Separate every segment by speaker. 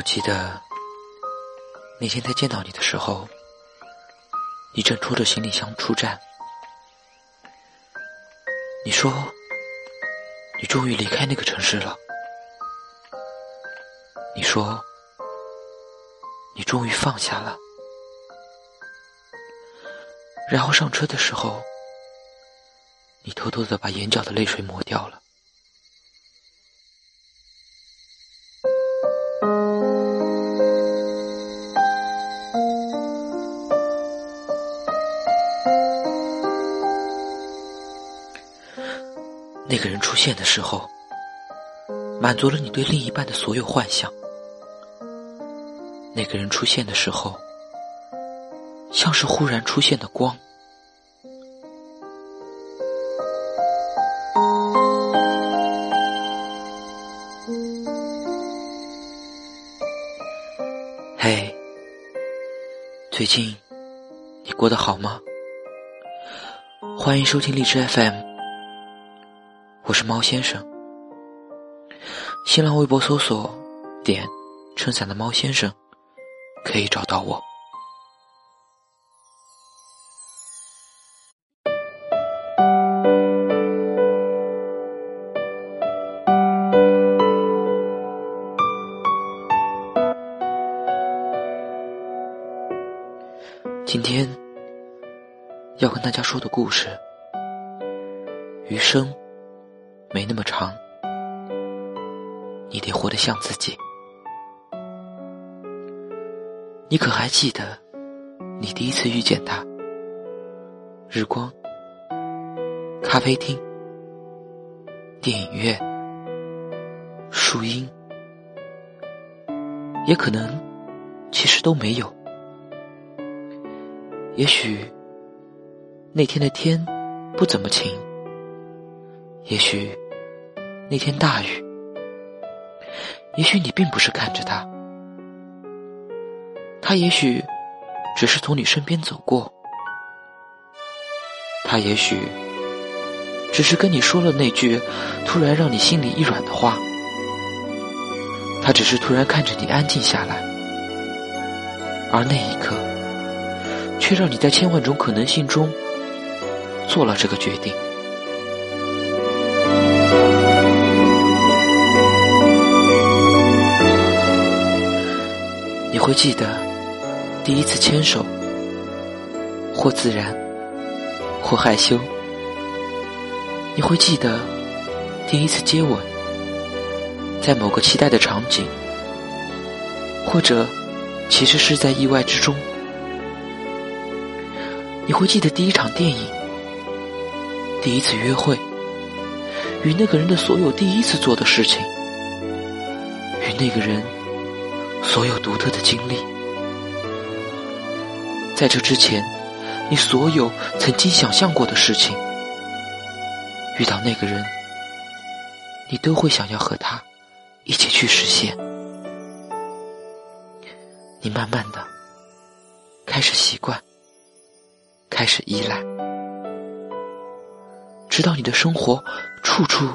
Speaker 1: 我记得那天在见到你的时候，你正拖着行李箱出站。你说你终于离开那个城市了。你说你终于放下了。然后上车的时候，你偷偷的把眼角的泪水抹掉了。现的时候，满足了你对另一半的所有幻想。那个人出现的时候，像是忽然出现的光。嘿，最近你过得好吗？欢迎收听荔枝 FM。我是猫先生，新浪微博搜索“点撑伞的猫先生”，可以找到我。今天要跟大家说的故事，余生。没那么长，你得活得像自己。你可还记得你第一次遇见他？日光、咖啡厅、电影院、树荫，也可能其实都没有。也许那天的天不怎么晴。也许那天大雨，也许你并不是看着他，他也许只是从你身边走过，他也许只是跟你说了那句突然让你心里一软的话，他只是突然看着你安静下来，而那一刻，却让你在千万种可能性中做了这个决定。会记得第一次牵手，或自然，或害羞。你会记得第一次接吻，在某个期待的场景，或者其实是在意外之中。你会记得第一场电影，第一次约会，与那个人的所有第一次做的事情，与那个人。所有独特的经历，在这之前，你所有曾经想象过的事情，遇到那个人，你都会想要和他一起去实现。你慢慢的开始习惯，开始依赖，直到你的生活处处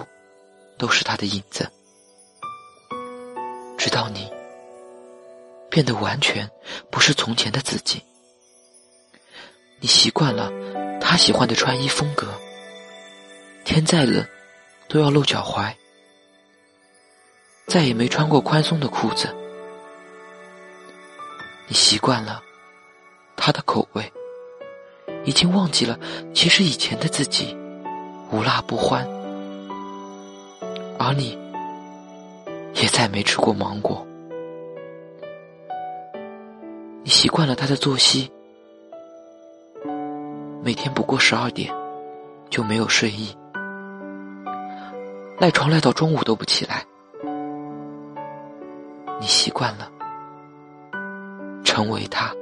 Speaker 1: 都是他的影子，直到你。变得完全不是从前的自己。你习惯了他喜欢的穿衣风格，天再冷都要露脚踝，再也没穿过宽松的裤子。你习惯了他的口味，已经忘记了其实以前的自己无辣不欢，而你也再没吃过芒果。你习惯了他的作息，每天不过十二点就没有睡意，赖床赖到中午都不起来。你习惯了成为他，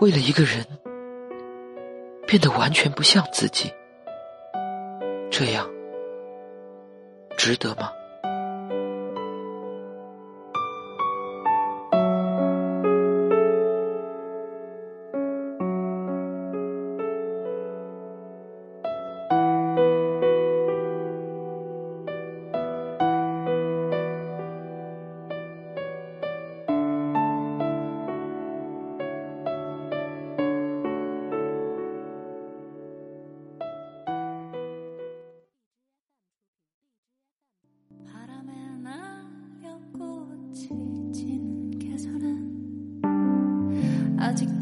Speaker 1: 为了一个人。变得完全不像自己，这样值得吗？tik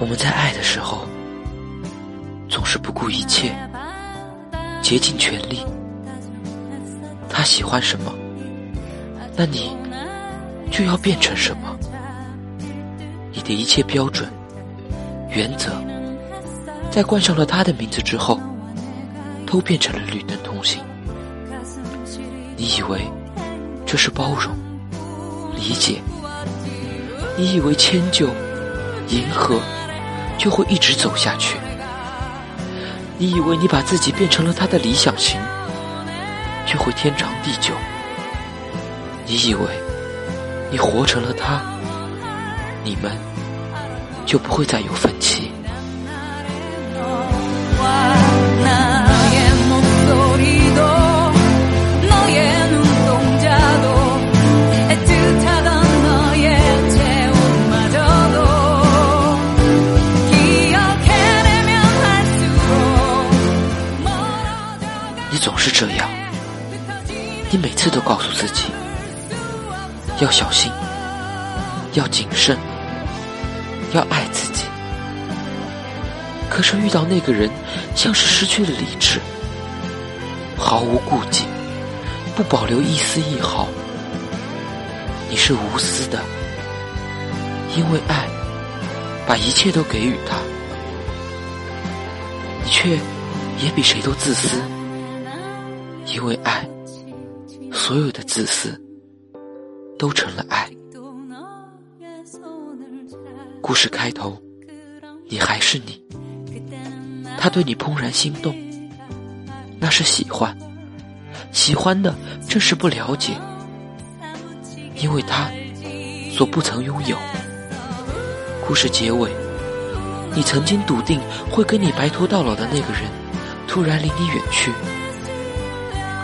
Speaker 1: 我们在爱的时候，总是不顾一切，竭尽全力。他喜欢什么，那你就要变成什么。你的一切标准、原则，在冠上了他的名字之后，都变成了绿灯通行。你以为这是包容、理解？你以为迁就、迎合？就会一直走下去。你以为你把自己变成了他的理想型，就会天长地久。你以为你活成了他，你们就不会再有分歧。你每次都告诉自己要小心，要谨慎，要爱自己。可是遇到那个人，像是失去了理智，毫无顾忌，不保留一丝一毫。你是无私的，因为爱，把一切都给予他，你却也比谁都自私。因为爱，所有的自私都成了爱。故事开头，你还是你，他对你怦然心动，那是喜欢，喜欢的正是不了解，因为他所不曾拥有。故事结尾，你曾经笃定会跟你白头到老的那个人，突然离你远去。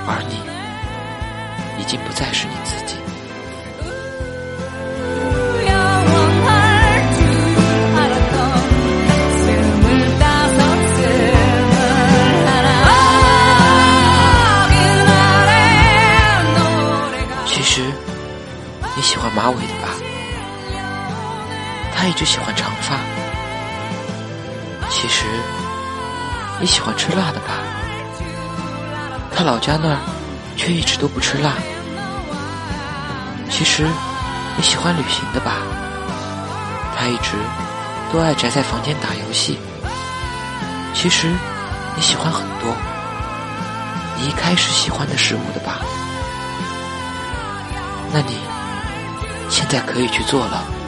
Speaker 1: 而你，已经不再是你自己。其实，你喜欢马尾的吧？他一直喜欢长发。其实，你喜欢吃辣的吧？他老家那儿，却一直都不吃辣。其实你喜欢旅行的吧？他一直都爱宅在房间打游戏。其实你喜欢很多你一开始喜欢的事物的吧？那你现在可以去做了。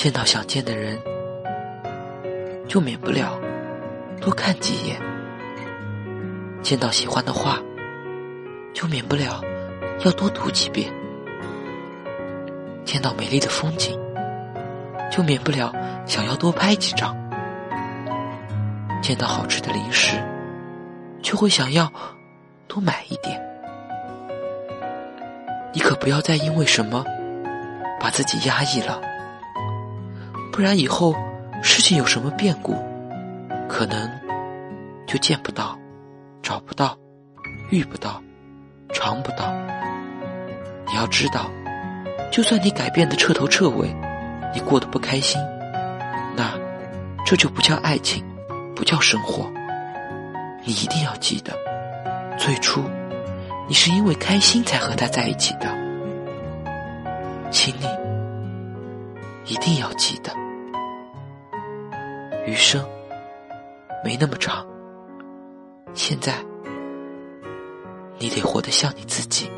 Speaker 1: 见到想见的人，就免不了多看几眼，见到喜欢的画，就免不了要多读几遍；见到美丽的风景，就免不了想要多拍几张；见到好吃的零食，就会想要多买一点。你可不要再因为什么把自己压抑了，不然以后事情有什么变故，可能就见不到。找不到，遇不到，尝不到。你要知道，就算你改变的彻头彻尾，你过得不开心，那这就不叫爱情，不叫生活。你一定要记得，最初你是因为开心才和他在一起的，请你一定要记得，余生没那么长。现在，你得活得像你自己。